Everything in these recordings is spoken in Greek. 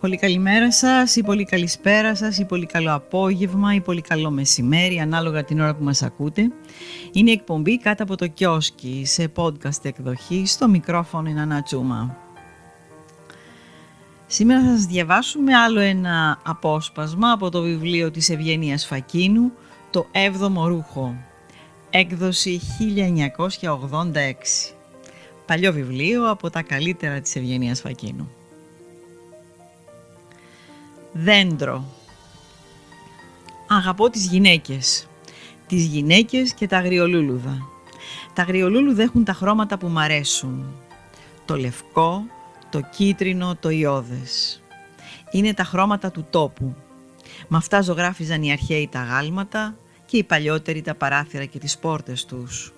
Πολύ καλημέρα σας ή πολύ καλησπέρα σας ή πολύ καλό απόγευμα ή πολύ καλό μεσημέρι ανάλογα την ώρα που μας ακούτε. Είναι η εκπομπή κάτω από το κιόσκι σε podcast εκδοχή στο μικρόφωνο είναι Ανατσούμα. Σήμερα θα σας διαβάσουμε άλλο ένα απόσπασμα από το βιβλίο της Ευγενίας Φακίνου «Το 7ο ρούχο», έκδοση 1986. Παλιό βιβλίο από τα καλύτερα της Ευγενίας Φακίνου. Δέντρο. Αγαπώ τις γυναίκες. Τις γυναίκες και τα αγριολούλουδα. Τα αγριολούλουδα έχουν τα χρώματα που μ' αρέσουν. Το λευκό, το κίτρινο, το ιώδες. Είναι τα χρώματα του τόπου. Με αυτά ζωγράφιζαν οι αρχαίοι τα γάλματα και οι παλιότεροι τα παράθυρα και τις πόρτες τους.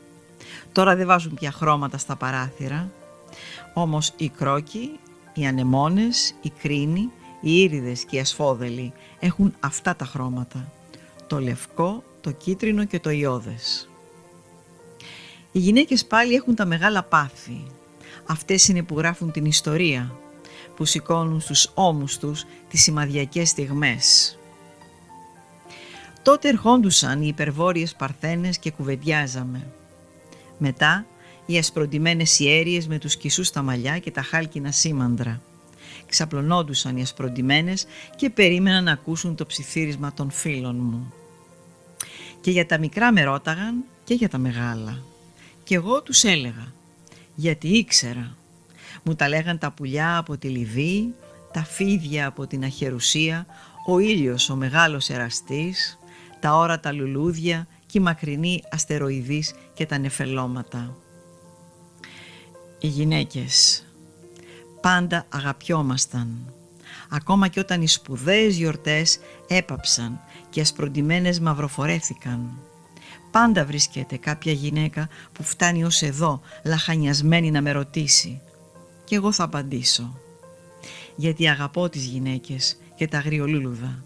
Τώρα δεν βάζουν πια χρώματα στα παράθυρα, όμως οι κρόκοι, οι ανεμόνες, οι κρίνοι οι ήριδες και οι ασφόδελοι έχουν αυτά τα χρώματα. Το λευκό, το κίτρινο και το ιώδες. Οι γυναίκες πάλι έχουν τα μεγάλα πάθη. Αυτές είναι που γράφουν την ιστορία, που σηκώνουν στους ώμους τους τις σημαδιακές στιγμές. Τότε ερχόντουσαν οι υπερβόρειες παρθένες και κουβεντιάζαμε. Μετά οι ασπροντημένες ιέριες με τους κισούς στα μαλλιά και τα χάλκινα σήμαντρα ξαπλωνόντουσαν οι ασπροντιμένες και περίμεναν να ακούσουν το ψιθύρισμα των φίλων μου. Και για τα μικρά με ρώταγαν και για τα μεγάλα. Και εγώ τους έλεγα, γιατί ήξερα. Μου τα λέγαν τα πουλιά από τη Λιβύη, τα φίδια από την Αχερουσία, ο ήλιος ο μεγάλος εραστής, τα όρατα λουλούδια και οι μακρινοί αστεροειδείς και τα νεφελώματα. Οι γυναίκες πάντα αγαπιόμασταν. Ακόμα και όταν οι σπουδαίες γιορτές έπαψαν και ασπροντιμένες μαυροφορέθηκαν. Πάντα βρίσκεται κάποια γυναίκα που φτάνει ως εδώ λαχανιασμένη να με ρωτήσει. Και εγώ θα απαντήσω. Γιατί αγαπώ τις γυναίκες και τα αγριολούλουδα.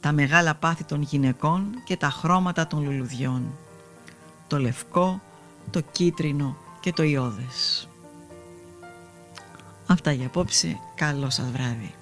Τα μεγάλα πάθη των γυναικών και τα χρώματα των λουλουδιών. Το λευκό, το κίτρινο και το ιώδες. Αυτά για απόψε. Καλό σας βράδυ.